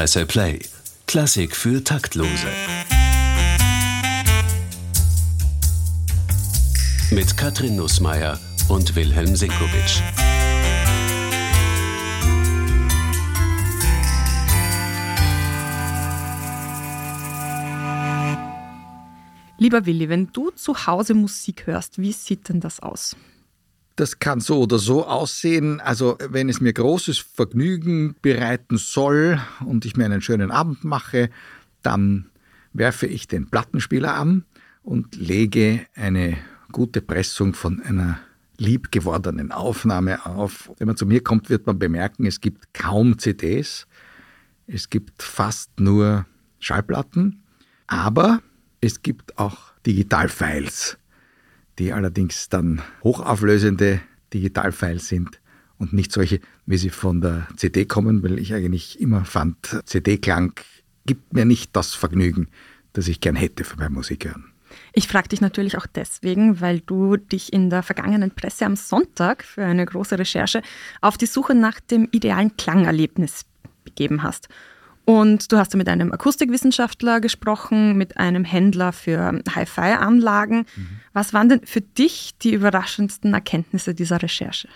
Presse Play. Klassik für Taktlose. Mit Katrin Nussmeier und Wilhelm Sinkowitsch. Lieber Willi, wenn du zu Hause Musik hörst, wie sieht denn das aus? Das kann so oder so aussehen. Also wenn es mir großes Vergnügen bereiten soll und ich mir einen schönen Abend mache, dann werfe ich den Plattenspieler an und lege eine gute Pressung von einer liebgewordenen Aufnahme auf. Wenn man zu mir kommt, wird man bemerken, es gibt kaum CDs, es gibt fast nur Schallplatten, aber es gibt auch Digitalfiles, die allerdings dann hochauflösende Digitalfiles sind und nicht solche, wie sie von der CD kommen, weil ich eigentlich immer fand, CD-Klang gibt mir nicht das Vergnügen, das ich gern hätte beim Musik hören. Ich frage dich natürlich auch deswegen, weil du dich in der vergangenen Presse am Sonntag für eine große Recherche auf die Suche nach dem idealen Klangerlebnis begeben hast. Und du hast mit einem Akustikwissenschaftler gesprochen, mit einem Händler für Hi-Fi-Anlagen. Mhm. Was waren denn für dich die überraschendsten Erkenntnisse dieser Recherche?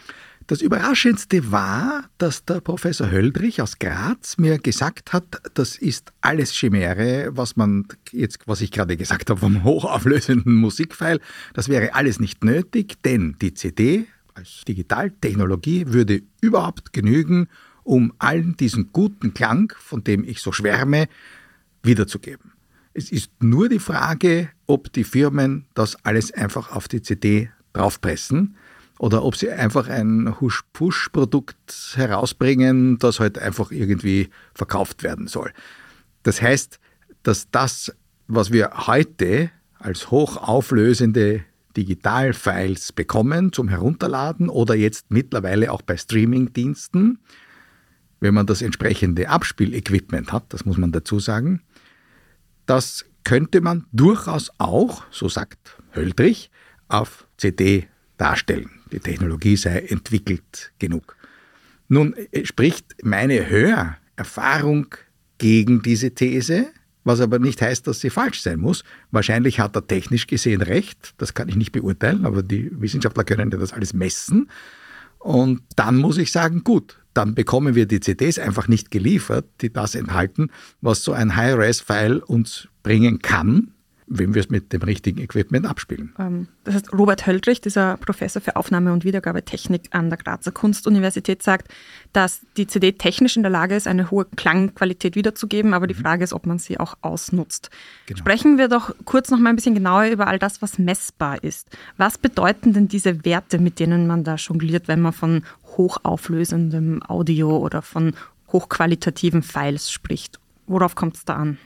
Das Überraschendste war, dass der Professor Höldrich aus Graz mir gesagt hat, das ist alles Chimäre, was man jetzt, was ich gerade gesagt habe vom hochauflösenden Musikfile, das wäre alles nicht nötig, denn die CD als Digitaltechnologie würde überhaupt genügen, um allen diesen guten Klang, von dem ich so schwärme, wiederzugeben. Es ist nur die Frage, ob die Firmen das alles einfach auf die CD draufpressen oder ob sie einfach ein Husch-Push-Produkt herausbringen, das halt einfach irgendwie verkauft werden soll. Das heißt, dass das, was wir heute als hochauflösende Digitalfiles bekommen zum Herunterladen oder jetzt mittlerweile auch bei Streamingdiensten, wenn man das entsprechende Abspielequipment hat, das muss man dazu sagen, das könnte man durchaus auch, so sagt Höldrich, auf CD darstellen. Die Technologie sei entwickelt genug. Nun spricht meine Hörerfahrung gegen diese These, was aber nicht heißt, dass sie falsch sein muss. Wahrscheinlich hat er technisch gesehen recht, das kann ich nicht beurteilen, aber die Wissenschaftler können ja das alles messen. Und dann muss ich sagen, gut, dann bekommen wir die CDs einfach nicht geliefert, die das enthalten, was so ein High-Res-File uns bringen kann, wenn wir es mit dem richtigen Equipment abspielen. Ähm, das heißt, Robert Höldrich, dieser Professor für Aufnahme- und Wiedergabetechnik an der Grazer Kunstuniversität, sagt, dass die CD technisch in der Lage ist, eine hohe Klangqualität wiederzugeben, aber die mhm. Frage ist, ob man sie auch ausnutzt. Genau. Sprechen wir doch kurz noch mal ein bisschen genauer über all das, was messbar ist. Was bedeuten denn diese Werte, mit denen man da jongliert, wenn man von hochauflösendem Audio oder von hochqualitativen Files spricht? Worauf kommt es da an?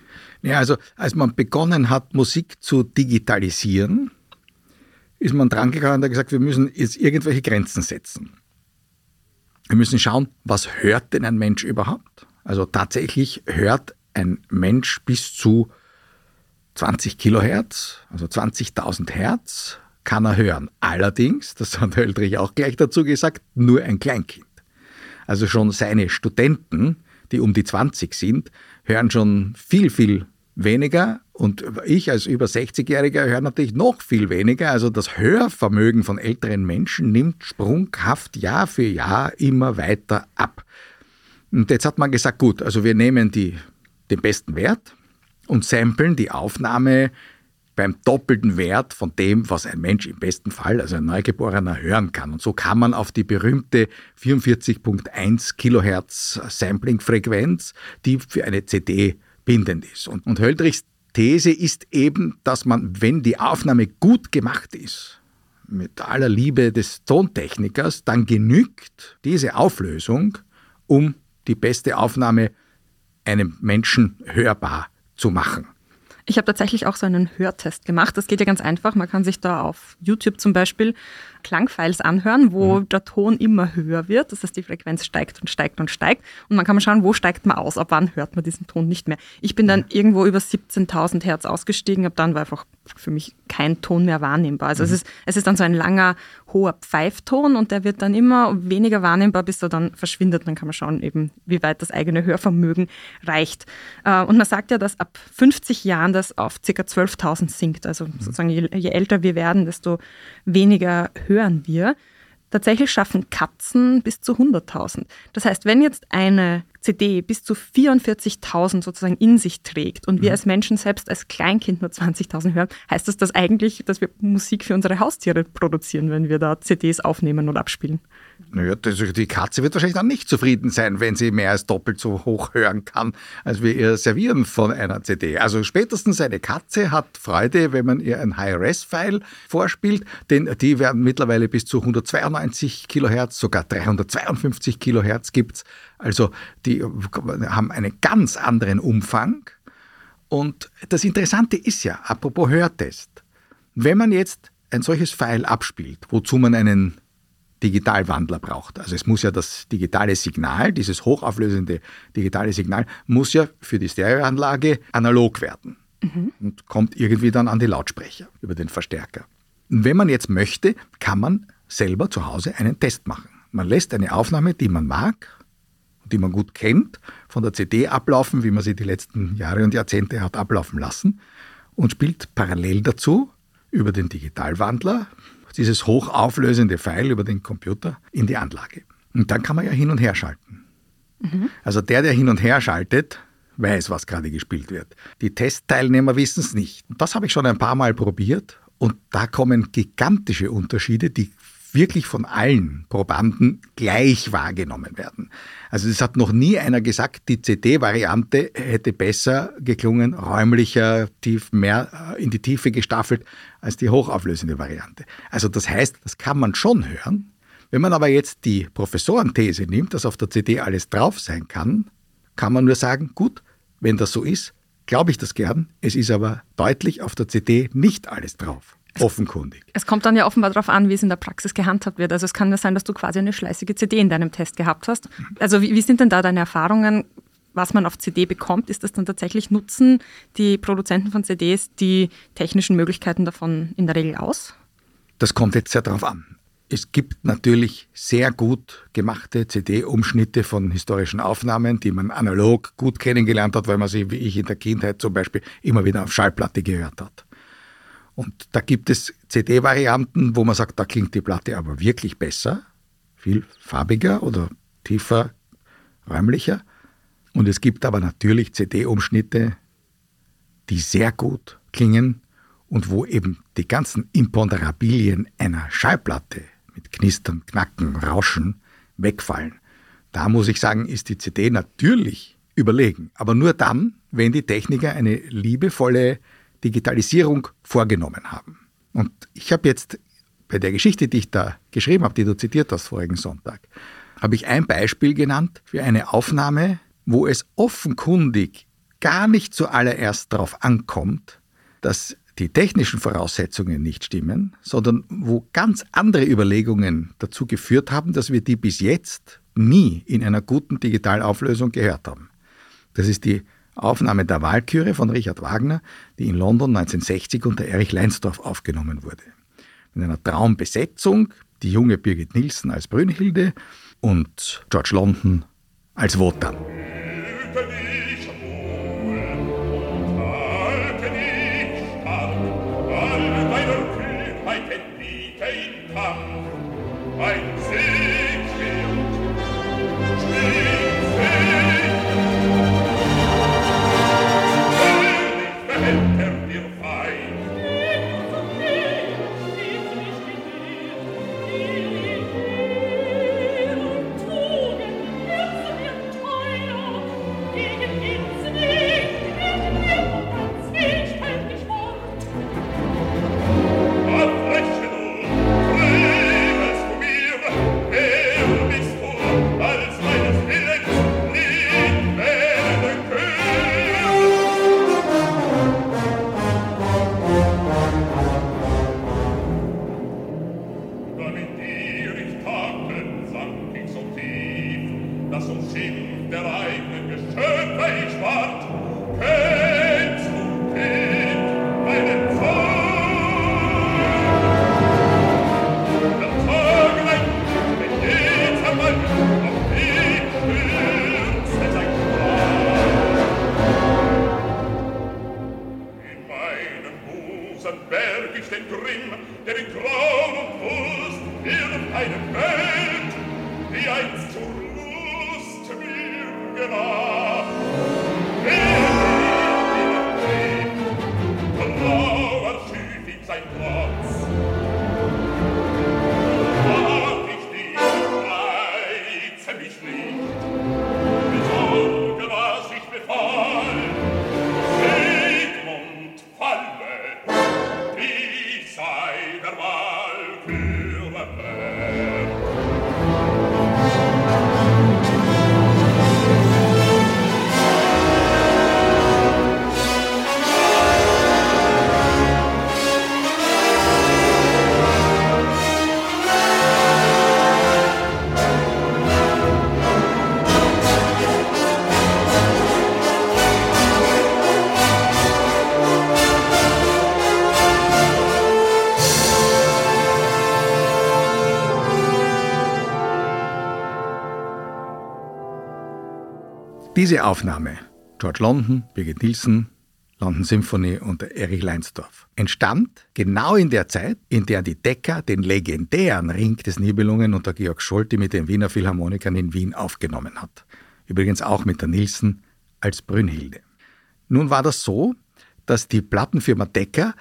Ja, also als man begonnen hat, Musik zu digitalisieren, ist man drangegangen und hat gesagt, wir müssen jetzt irgendwelche Grenzen setzen. Wir müssen schauen, was hört denn ein Mensch überhaupt? Also tatsächlich hört ein Mensch bis zu 20 Kilohertz, also 20.000 Hertz, kann er hören. Allerdings, das hat Höldrich auch gleich dazu gesagt, nur ein Kleinkind. Also schon seine Studenten, die um die 20 sind, hören schon viel, viel weniger und ich als über 60-Jähriger höre natürlich noch viel weniger. Also das Hörvermögen von älteren Menschen nimmt sprunghaft Jahr für Jahr immer weiter ab. Und jetzt hat man gesagt, gut, also wir nehmen die, den besten Wert und samplen die Aufnahme beim doppelten Wert von dem, was ein Mensch im besten Fall, also ein Neugeborener, hören kann. Und so kann man auf die berühmte 44.1 Kilohertz Sampling-Frequenz, die für eine CD bindend ist. Und, und Höldrichs These ist eben, dass man, wenn die Aufnahme gut gemacht ist, mit aller Liebe des Tontechnikers, dann genügt diese Auflösung, um die beste Aufnahme einem Menschen hörbar zu machen. Ich habe tatsächlich auch so einen Hörtest gemacht. Das geht ja ganz einfach. Man kann sich da auf YouTube zum Beispiel Klangfiles anhören, wo mhm. der Ton immer höher wird. Das heißt, die Frequenz steigt und steigt und steigt. Und man kann mal schauen, wo steigt man aus, ab wann hört man diesen Ton nicht mehr. Ich bin dann mhm. irgendwo über 17.000 Hertz ausgestiegen, ab dann war einfach für mich kein Ton mehr wahrnehmbar. Also mhm. es, ist, es ist dann so ein langer, hoher Pfeifton und der wird dann immer weniger wahrnehmbar, bis er dann verschwindet. Dann kann man schauen, eben, wie weit das eigene Hörvermögen reicht. Äh, und man sagt ja, dass ab 50 Jahren das auf ca. 12.000 sinkt. Also mhm. sozusagen, je, je älter wir werden, desto weniger hören wir. Tatsächlich schaffen Katzen bis zu 100.000. Das heißt, wenn jetzt eine CD bis zu 44.000 sozusagen in sich trägt und wir mhm. als Menschen selbst als Kleinkind nur 20.000 hören, heißt das das eigentlich, dass wir Musik für unsere Haustiere produzieren, wenn wir da CDs aufnehmen oder abspielen? Naja, die Katze wird wahrscheinlich dann nicht zufrieden sein, wenn sie mehr als doppelt so hoch hören kann, als wir ihr servieren von einer CD. Also spätestens eine Katze hat Freude, wenn man ihr ein High-Res-File vorspielt, denn die werden mittlerweile bis zu 192 Kilohertz, sogar 352 Kilohertz gibt's. Also die haben einen ganz anderen Umfang. Und das Interessante ist ja, apropos Hörtest, wenn man jetzt ein solches File abspielt, wozu man einen Digitalwandler braucht. Also es muss ja das digitale Signal, dieses hochauflösende digitale Signal, muss ja für die Stereoanlage analog werden mhm. und kommt irgendwie dann an die Lautsprecher über den Verstärker. Und wenn man jetzt möchte, kann man selber zu Hause einen Test machen. Man lässt eine Aufnahme, die man mag, die man gut kennt, von der CD ablaufen, wie man sie die letzten Jahre und Jahrzehnte hat ablaufen lassen und spielt parallel dazu über den Digitalwandler dieses hochauflösende Pfeil über den Computer in die Anlage. Und dann kann man ja hin und her schalten. Mhm. Also der, der hin und her schaltet, weiß, was gerade gespielt wird. Die Testteilnehmer wissen es nicht. Das habe ich schon ein paar Mal probiert und da kommen gigantische Unterschiede, die wirklich von allen Probanden gleich wahrgenommen werden. Also es hat noch nie einer gesagt, die CD-Variante hätte besser geklungen, räumlicher, tief, mehr äh, in die Tiefe gestaffelt als die hochauflösende Variante. Also das heißt, das kann man schon hören. Wenn man aber jetzt die Professorenthese nimmt, dass auf der CD alles drauf sein kann, kann man nur sagen, gut, wenn das so ist, glaube ich das gern. Es ist aber deutlich auf der CD nicht alles drauf offenkundig. Es kommt dann ja offenbar darauf an, wie es in der Praxis gehandhabt wird. Also es kann ja sein, dass du quasi eine schleißige CD in deinem Test gehabt hast. Also wie, wie sind denn da deine Erfahrungen? was man auf CD bekommt, ist das dann tatsächlich nutzen die Produzenten von CDs die technischen Möglichkeiten davon in der Regel aus? Das kommt jetzt sehr darauf an. Es gibt natürlich sehr gut gemachte CD-Umschnitte von historischen Aufnahmen, die man analog gut kennengelernt hat, weil man sie, wie ich in der Kindheit zum Beispiel, immer wieder auf Schallplatte gehört hat. Und da gibt es CD-Varianten, wo man sagt, da klingt die Platte aber wirklich besser, viel farbiger oder tiefer, räumlicher. Und es gibt aber natürlich CD-Umschnitte, die sehr gut klingen und wo eben die ganzen Imponderabilien einer Schallplatte mit Knistern, Knacken, Rauschen wegfallen. Da muss ich sagen, ist die CD natürlich überlegen. Aber nur dann, wenn die Techniker eine liebevolle Digitalisierung vorgenommen haben. Und ich habe jetzt bei der Geschichte, die ich da geschrieben habe, die du zitiert hast vorigen Sonntag, habe ich ein Beispiel genannt für eine Aufnahme, wo es offenkundig gar nicht zuallererst darauf ankommt, dass die technischen Voraussetzungen nicht stimmen, sondern wo ganz andere Überlegungen dazu geführt haben, dass wir die bis jetzt nie in einer guten Digitalauflösung gehört haben. Das ist die Aufnahme der Walküre von Richard Wagner, die in London 1960 unter Erich Leinsdorf aufgenommen wurde. Mit einer Traumbesetzung, die junge Birgit Nielsen als Brünnhilde und George London als Wotan. Fürchtet grimm Diese Aufnahme, George London, Birgit Nielsen, London Symphony und Erich Leinsdorf, entstand genau in der Zeit, in der die Decker den legendären Ring des Nibelungen unter Georg Scholte mit den Wiener Philharmonikern in Wien aufgenommen hat. Übrigens auch mit der Nielsen als Brünnhilde. Nun war das so, dass die Plattenfirma Decker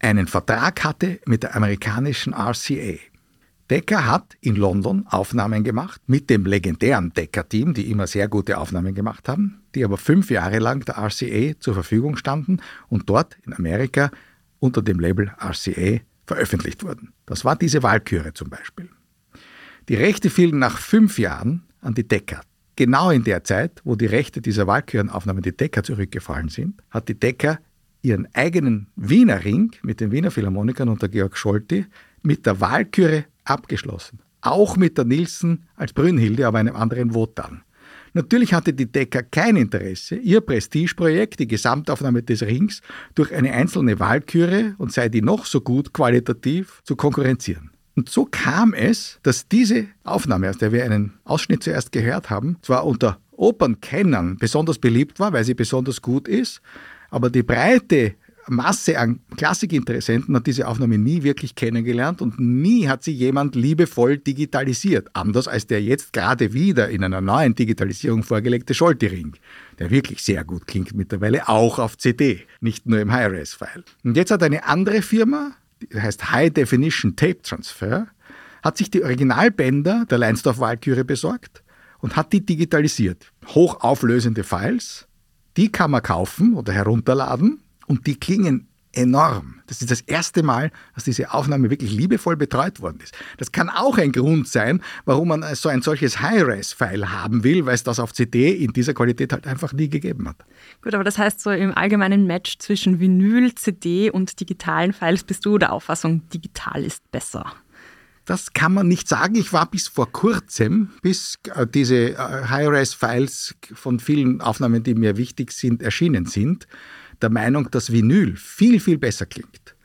einen Vertrag hatte mit der amerikanischen RCA. Decker hat in London Aufnahmen gemacht mit dem legendären Decker-Team, die immer sehr gute Aufnahmen gemacht haben, die aber fünf Jahre lang der RCA zur Verfügung standen und dort in Amerika unter dem Label RCA veröffentlicht wurden. Das war diese Walküre zum Beispiel. Die Rechte fielen nach fünf Jahren an die Decker. Genau in der Zeit, wo die Rechte dieser Walkürenaufnahmen die Decker zurückgefallen sind, hat die Decker ihren eigenen Wiener Ring mit den Wiener Philharmonikern unter Georg Scholti mit der Walküre abgeschlossen. Auch mit der Nilsen als Brünnhilde, aber einem anderen Wotan. Natürlich hatte die Decker kein Interesse, ihr Prestigeprojekt, die Gesamtaufnahme des Rings, durch eine einzelne Wahlküre und sei die noch so gut qualitativ zu konkurrenzieren. Und so kam es, dass diese Aufnahme, aus der wir einen Ausschnitt zuerst gehört haben, zwar unter Opernkennern besonders beliebt war, weil sie besonders gut ist, aber die breite Masse an Klassikinteressenten hat diese Aufnahme nie wirklich kennengelernt und nie hat sie jemand liebevoll digitalisiert. Anders als der jetzt gerade wieder in einer neuen Digitalisierung vorgelegte Scholti-Ring, der wirklich sehr gut klingt mittlerweile, auch auf CD, nicht nur im Hi-Res-File. Und jetzt hat eine andere Firma, die heißt High Definition Tape Transfer, hat sich die Originalbänder der Leinsdorf-Walküre besorgt und hat die digitalisiert. Hochauflösende Files, die kann man kaufen oder herunterladen und die klingen enorm. Das ist das erste Mal, dass diese Aufnahme wirklich liebevoll betreut worden ist. Das kann auch ein Grund sein, warum man so ein solches High-Res-File haben will, weil es das auf CD in dieser Qualität halt einfach nie gegeben hat. Gut, aber das heißt so im allgemeinen Match zwischen Vinyl, CD und digitalen Files bist du der Auffassung, digital ist besser. Das kann man nicht sagen. Ich war bis vor kurzem, bis äh, diese äh, High-Res-Files von vielen Aufnahmen, die mir wichtig sind, erschienen sind, der Meinung, dass Vinyl viel, viel besser klingt.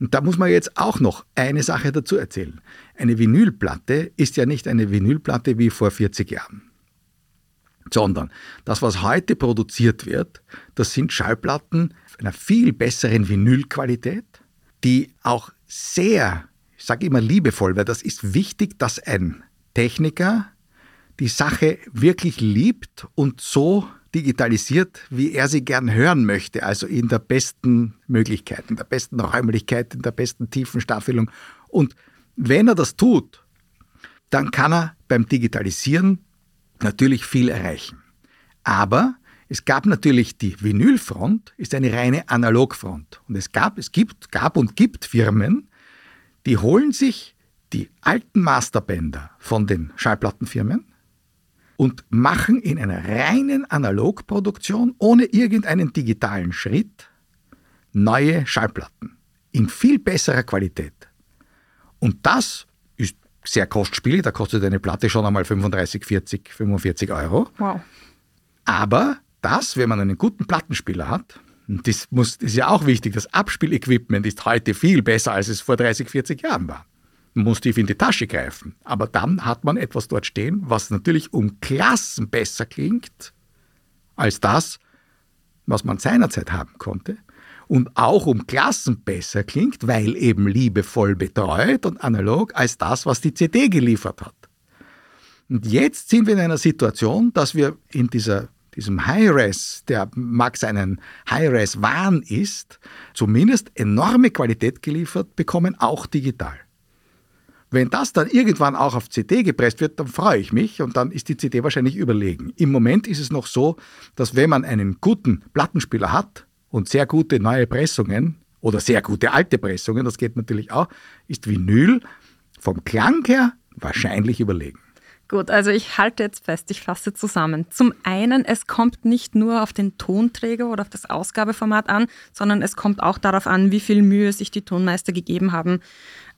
Und da muss man jetzt auch noch eine Sache dazu erzählen. Eine Vinylplatte ist ja nicht eine Vinylplatte wie vor 40 Jahren, sondern das, was heute produziert wird, das sind Schallplatten einer viel besseren Vinylqualität, die auch sehr, ich sage immer liebevoll, weil das ist wichtig, dass ein Techniker die Sache wirklich liebt und so digitalisiert, wie er sie gern hören möchte, also in der besten Möglichkeit, in der besten Räumlichkeit, in der besten Tiefenstaffelung. Und wenn er das tut, dann kann er beim Digitalisieren natürlich viel erreichen. Aber es gab natürlich die Vinylfront, ist eine reine Analogfront. Und es gab, es gibt, gab und gibt Firmen, die holen sich die alten Masterbänder von den Schallplattenfirmen und machen in einer reinen Analogproduktion ohne irgendeinen digitalen Schritt neue Schallplatten in viel besserer Qualität. Und das ist sehr kostspielig, da kostet eine Platte schon einmal 35, 40, 45 Euro. Wow. Aber das, wenn man einen guten Plattenspieler hat, das, muss, das ist ja auch wichtig, das Abspielequipment ist heute viel besser, als es vor 30, 40 Jahren war muss tief in die Tasche greifen. Aber dann hat man etwas dort stehen, was natürlich um Klassen besser klingt als das, was man seinerzeit haben konnte. Und auch um Klassen besser klingt, weil eben liebevoll betreut und analog als das, was die CD geliefert hat. Und jetzt sind wir in einer Situation, dass wir in dieser, diesem High-Res, der mag seinen High-Res-Wahn ist, zumindest enorme Qualität geliefert bekommen, auch digital. Wenn das dann irgendwann auch auf CD gepresst wird, dann freue ich mich und dann ist die CD wahrscheinlich überlegen. Im Moment ist es noch so, dass wenn man einen guten Plattenspieler hat und sehr gute neue Pressungen oder sehr gute alte Pressungen, das geht natürlich auch, ist Vinyl vom Klang her wahrscheinlich überlegen. Gut, also ich halte jetzt fest, ich fasse zusammen. Zum einen, es kommt nicht nur auf den Tonträger oder auf das Ausgabeformat an, sondern es kommt auch darauf an, wie viel Mühe sich die Tonmeister gegeben haben,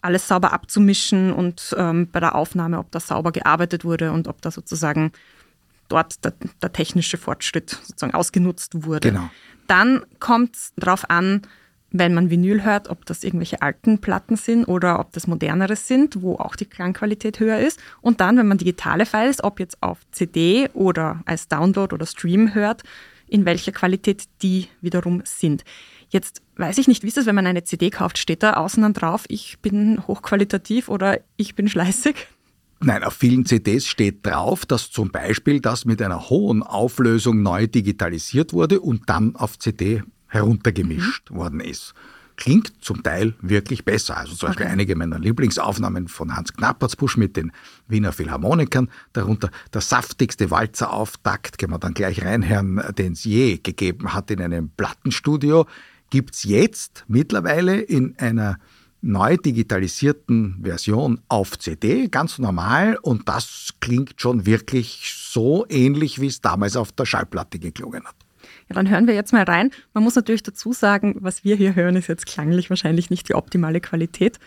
alles sauber abzumischen und ähm, bei der Aufnahme, ob das sauber gearbeitet wurde und ob da sozusagen dort der, der technische Fortschritt sozusagen ausgenutzt wurde. Genau. Dann kommt es darauf an, wenn man Vinyl hört, ob das irgendwelche alten Platten sind oder ob das modernere sind, wo auch die Klangqualität höher ist. Und dann, wenn man digitale Files, ob jetzt auf CD oder als Download oder Stream hört, in welcher Qualität die wiederum sind. Jetzt weiß ich nicht, wie ist das, wenn man eine CD kauft, steht da außen dann drauf, ich bin hochqualitativ oder ich bin schleißig? Nein, auf vielen CDs steht drauf, dass zum Beispiel das mit einer hohen Auflösung neu digitalisiert wurde und dann auf CD heruntergemischt mhm. worden ist. Klingt zum Teil wirklich besser. Also zum Beispiel einige meiner Lieblingsaufnahmen von Hans Knappertsbusch mit den Wiener Philharmonikern, darunter der saftigste Walzerauftakt, können wir dann gleich reinhören, den es je gegeben hat in einem Plattenstudio, gibt es jetzt mittlerweile in einer neu digitalisierten Version auf CD, ganz normal. Und das klingt schon wirklich so ähnlich, wie es damals auf der Schallplatte geklungen hat. Ja, dann hören wir jetzt mal rein. Man muss natürlich dazu sagen, was wir hier hören, ist jetzt klanglich wahrscheinlich nicht die optimale Qualität.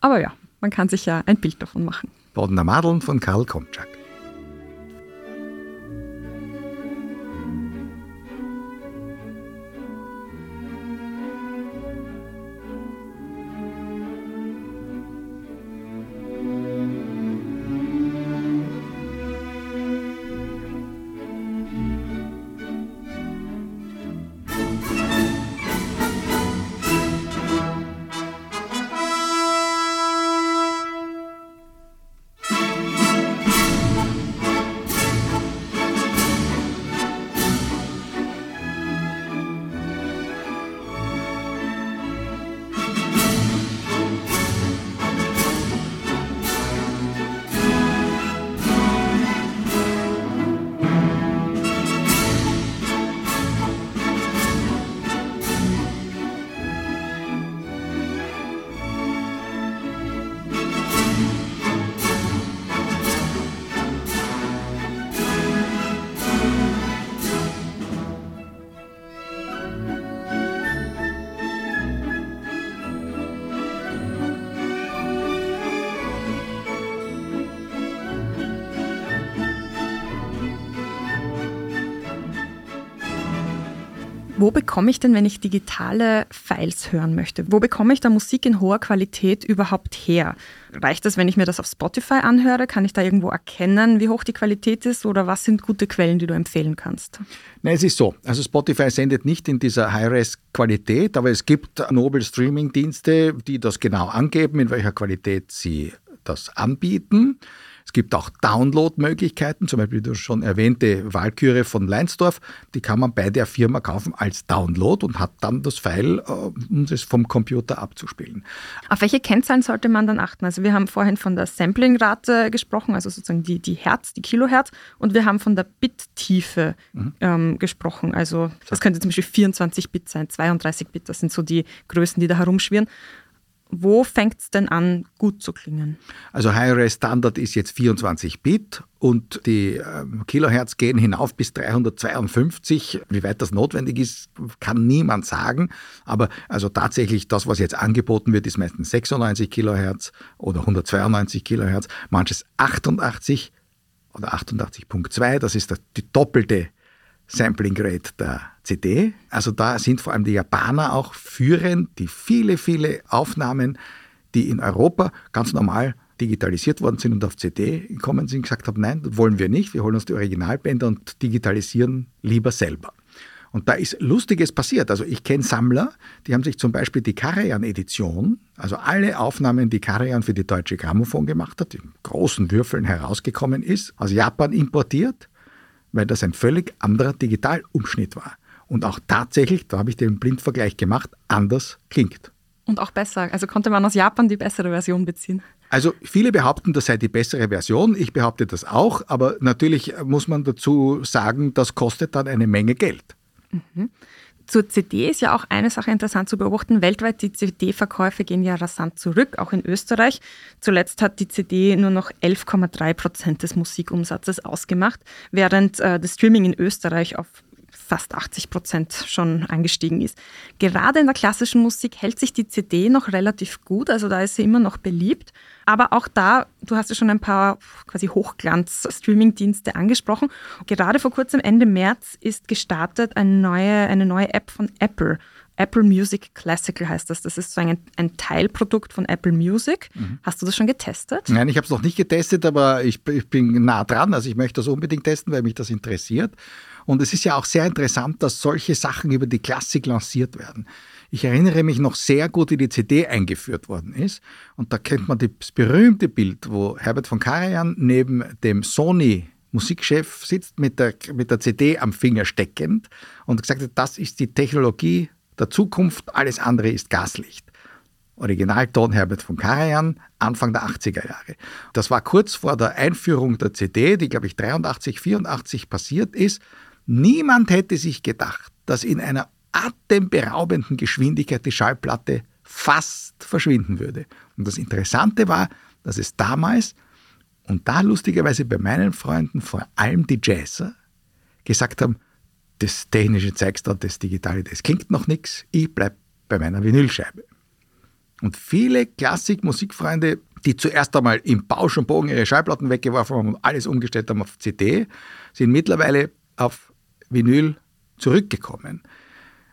Aber ja, man kann sich ja ein Bild davon machen. Bodener Madeln von Karl Konczak. Wo bekomme ich denn, wenn ich digitale Files hören möchte? Wo bekomme ich da Musik in hoher Qualität überhaupt her? Reicht das, wenn ich mir das auf Spotify anhöre? Kann ich da irgendwo erkennen, wie hoch die Qualität ist oder was sind gute Quellen, die du empfehlen kannst? Nein, es ist so. Also Spotify sendet nicht in dieser High-Res-Qualität, aber es gibt Nobel Streaming-Dienste, die das genau angeben, in welcher Qualität sie das anbieten. Es gibt auch Download-Möglichkeiten, zum Beispiel die schon erwähnte Walküre von Leinsdorf. Die kann man bei der Firma kaufen als Download und hat dann das File, äh, um es vom Computer abzuspielen. Auf welche Kennzahlen sollte man dann achten? Also wir haben vorhin von der Samplingrate gesprochen, also sozusagen die, die Hertz, die Kilohertz, und wir haben von der Bittiefe mhm. ähm, gesprochen. Also das könnte zum Beispiel 24 Bit sein, 32 Bit, das sind so die Größen, die da herumschwirren wo fängt es denn an, gut zu klingen? Also High-Res Standard ist jetzt 24 Bit und die ähm, Kilohertz gehen hinauf bis 352. Wie weit das notwendig ist, kann niemand sagen. Aber also tatsächlich das, was jetzt angeboten wird, ist meistens 96 Kilohertz oder 192 Kilohertz, manches 88 oder 88.2. Das ist die doppelte Sampling Rate der CD. Also da sind vor allem die Japaner auch führend, die viele, viele Aufnahmen, die in Europa ganz normal digitalisiert worden sind und auf CD gekommen sind, gesagt haben, nein, wollen wir nicht, wir holen uns die Originalbänder und digitalisieren lieber selber. Und da ist Lustiges passiert. Also ich kenne Sammler, die haben sich zum Beispiel die Karajan-Edition, also alle Aufnahmen, die Karajan für die deutsche Grammophon gemacht hat, in großen Würfeln herausgekommen ist, aus Japan importiert weil das ein völlig anderer Digitalumschnitt war. Und auch tatsächlich, da habe ich den Blindvergleich gemacht, anders klingt. Und auch besser. Also konnte man aus Japan die bessere Version beziehen? Also viele behaupten, das sei die bessere Version. Ich behaupte das auch. Aber natürlich muss man dazu sagen, das kostet dann eine Menge Geld. Mhm. Zur CD ist ja auch eine Sache interessant zu beobachten. Weltweit die CD-Verkäufe gehen ja rasant zurück, auch in Österreich. Zuletzt hat die CD nur noch 11,3 Prozent des Musikumsatzes ausgemacht, während äh, das Streaming in Österreich auf fast 80 Prozent schon angestiegen ist. Gerade in der klassischen Musik hält sich die CD noch relativ gut, also da ist sie immer noch beliebt. Aber auch da, du hast ja schon ein paar quasi Hochglanz-Streaming-Dienste angesprochen. Gerade vor kurzem, Ende März, ist gestartet eine neue, eine neue App von Apple. Apple Music Classical heißt das. Das ist so ein, ein Teilprodukt von Apple Music. Mhm. Hast du das schon getestet? Nein, ich habe es noch nicht getestet, aber ich, ich bin nah dran. Also ich möchte das unbedingt testen, weil mich das interessiert. Und es ist ja auch sehr interessant, dass solche Sachen über die Klassik lanciert werden. Ich erinnere mich noch sehr gut, wie die CD eingeführt worden ist. Und da kennt man das berühmte Bild, wo Herbert von Karajan neben dem Sony Musikchef sitzt mit der, mit der CD am Finger steckend und gesagt hat, das ist die Technologie der Zukunft, alles andere ist Gaslicht. Originalton Herbert von Karajan, Anfang der 80er Jahre. Das war kurz vor der Einführung der CD, die, glaube ich, 83, 84 passiert ist. Niemand hätte sich gedacht, dass in einer atemberaubenden Geschwindigkeit die Schallplatte fast verschwinden würde. Und das Interessante war, dass es damals, und da lustigerweise bei meinen Freunden, vor allem die Jazzer, gesagt haben, das Technische zeigst du, das Digitale, das klingt noch nichts, ich bleibe bei meiner Vinylscheibe. Und viele Klassik-Musikfreunde, die zuerst einmal im Bausch und Bogen ihre Schallplatten weggeworfen haben und alles umgestellt haben auf CD, sind mittlerweile auf Vinyl zurückgekommen.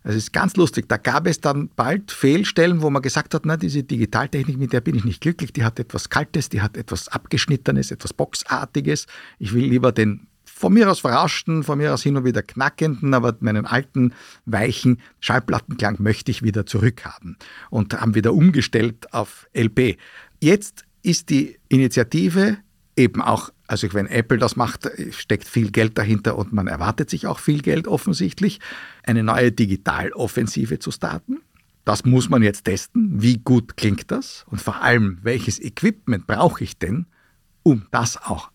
Also es ist ganz lustig. Da gab es dann bald Fehlstellen, wo man gesagt hat, na, diese Digitaltechnik, mit der bin ich nicht glücklich, die hat etwas Kaltes, die hat etwas Abgeschnittenes, etwas Boxartiges. Ich will lieber den von mir aus verrauschten, von mir aus hin und wieder knackenden, aber meinen alten, weichen Schallplattenklang möchte ich wieder zurückhaben und haben wieder umgestellt auf LP. Jetzt ist die Initiative eben auch, also wenn Apple das macht, steckt viel Geld dahinter und man erwartet sich auch viel Geld offensichtlich, eine neue Digitaloffensive zu starten. Das muss man jetzt testen. Wie gut klingt das? Und vor allem, welches Equipment brauche ich denn, um das auch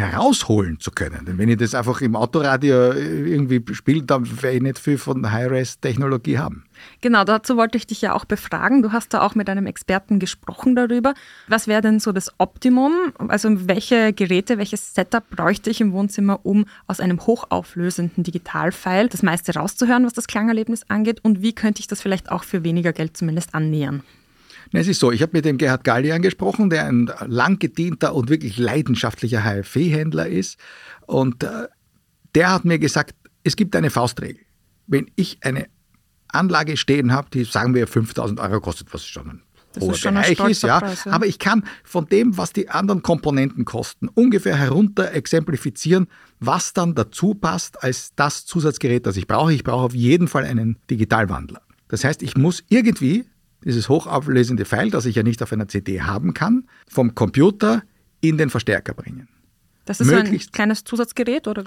herausholen zu können. Denn wenn ich das einfach im Autoradio irgendwie spiele, dann werde ich nicht viel von High-Res-Technologie haben. Genau, dazu wollte ich dich ja auch befragen. Du hast da auch mit einem Experten gesprochen darüber. Was wäre denn so das Optimum? Also welche Geräte, welches Setup bräuchte ich im Wohnzimmer, um aus einem hochauflösenden Digitalfile das meiste rauszuhören, was das Klangerlebnis angeht? Und wie könnte ich das vielleicht auch für weniger Geld zumindest annähern? Es ist so, ich habe mit dem Gerhard Galli angesprochen, der ein lang gedienter und wirklich leidenschaftlicher HFE-Händler ist. Und äh, der hat mir gesagt, es gibt eine Faustregel. Wenn ich eine Anlage stehen habe, die sagen wir 5000 Euro kostet, was schon ein das hoher ist schon Bereich ist, ja. Preis, ja. Aber ich kann von dem, was die anderen Komponenten kosten, ungefähr herunter exemplifizieren, was dann dazu passt als das Zusatzgerät, das ich brauche. Ich brauche auf jeden Fall einen Digitalwandler. Das heißt, ich muss irgendwie dieses hochauflösende File, das ich ja nicht auf einer CD haben kann, vom Computer in den Verstärker bringen. Das ist Möglichst ein kleines Zusatzgerät, oder?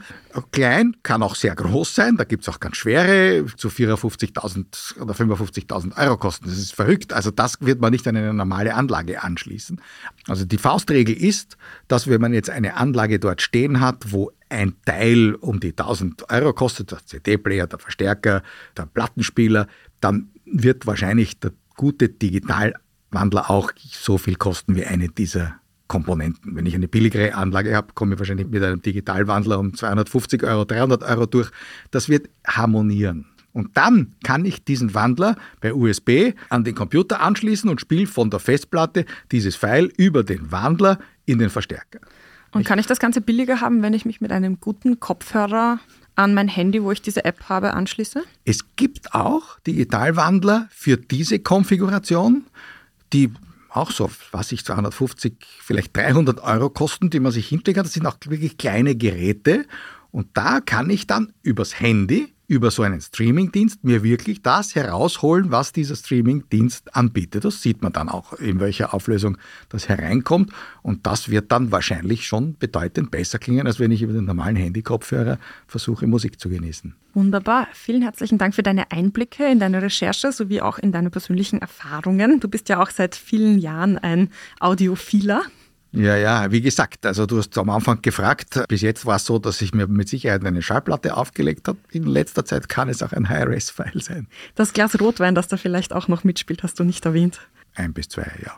Klein, kann auch sehr groß sein. Da gibt es auch ganz schwere, zu 54.000 oder 55.000 Euro kosten. Das ist verrückt. Also das wird man nicht an eine normale Anlage anschließen. Also die Faustregel ist, dass wenn man jetzt eine Anlage dort stehen hat, wo ein Teil um die 1000 Euro kostet, der CD-Player, der Verstärker, der Plattenspieler, dann wird wahrscheinlich der gute Digitalwandler auch so viel kosten wie eine dieser Komponenten. Wenn ich eine billigere Anlage habe, komme ich wahrscheinlich mit einem Digitalwandler um 250 Euro, 300 Euro durch. Das wird harmonieren. Und dann kann ich diesen Wandler bei USB an den Computer anschließen und spiele von der Festplatte dieses File über den Wandler in den Verstärker. Und kann ich das Ganze billiger haben, wenn ich mich mit einem guten Kopfhörer an mein Handy, wo ich diese App habe, anschließe? Es gibt auch Digitalwandler für diese Konfiguration, die auch so, was ich 250, vielleicht 300 Euro kosten, die man sich hinlegen kann. Das sind auch wirklich kleine Geräte. Und da kann ich dann übers Handy über so einen Streamingdienst mir wirklich das herausholen, was dieser Streamingdienst anbietet. Das sieht man dann auch, in welcher Auflösung das hereinkommt. Und das wird dann wahrscheinlich schon bedeutend besser klingen, als wenn ich über den normalen Handykopfhörer versuche, Musik zu genießen. Wunderbar. Vielen herzlichen Dank für deine Einblicke in deine Recherche sowie auch in deine persönlichen Erfahrungen. Du bist ja auch seit vielen Jahren ein Audiophiler. Ja, ja, wie gesagt, also du hast am Anfang gefragt, bis jetzt war es so, dass ich mir mit Sicherheit eine Schallplatte aufgelegt habe. In letzter Zeit kann es auch ein High-Res-File sein. Das Glas Rotwein, das da vielleicht auch noch mitspielt, hast du nicht erwähnt. Ein bis zwei, ja.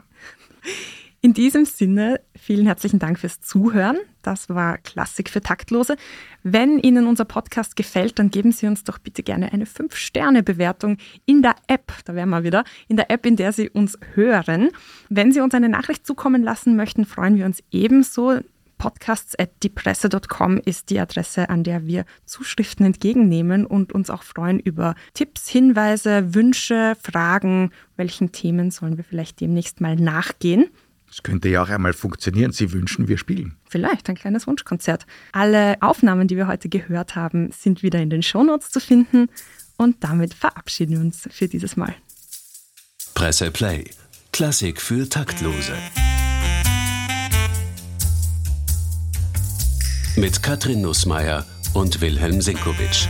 In diesem Sinne, vielen herzlichen Dank fürs Zuhören. Das war Klassik für Taktlose. Wenn Ihnen unser Podcast gefällt, dann geben Sie uns doch bitte gerne eine 5-Sterne-Bewertung in der App. Da wären wir wieder. In der App, in der Sie uns hören. Wenn Sie uns eine Nachricht zukommen lassen möchten, freuen wir uns ebenso. podcasts.diepresse.com ist die Adresse, an der wir Zuschriften entgegennehmen und uns auch freuen über Tipps, Hinweise, Wünsche, Fragen. Welchen Themen sollen wir vielleicht demnächst mal nachgehen? Es könnte ja auch einmal funktionieren. Sie wünschen, wir spielen. Vielleicht ein kleines Wunschkonzert. Alle Aufnahmen, die wir heute gehört haben, sind wieder in den Shownotes zu finden. Und damit verabschieden wir uns für dieses Mal. Presse Play. Klassik für Taktlose. Mit Katrin Nussmeier und Wilhelm Senkowitsch.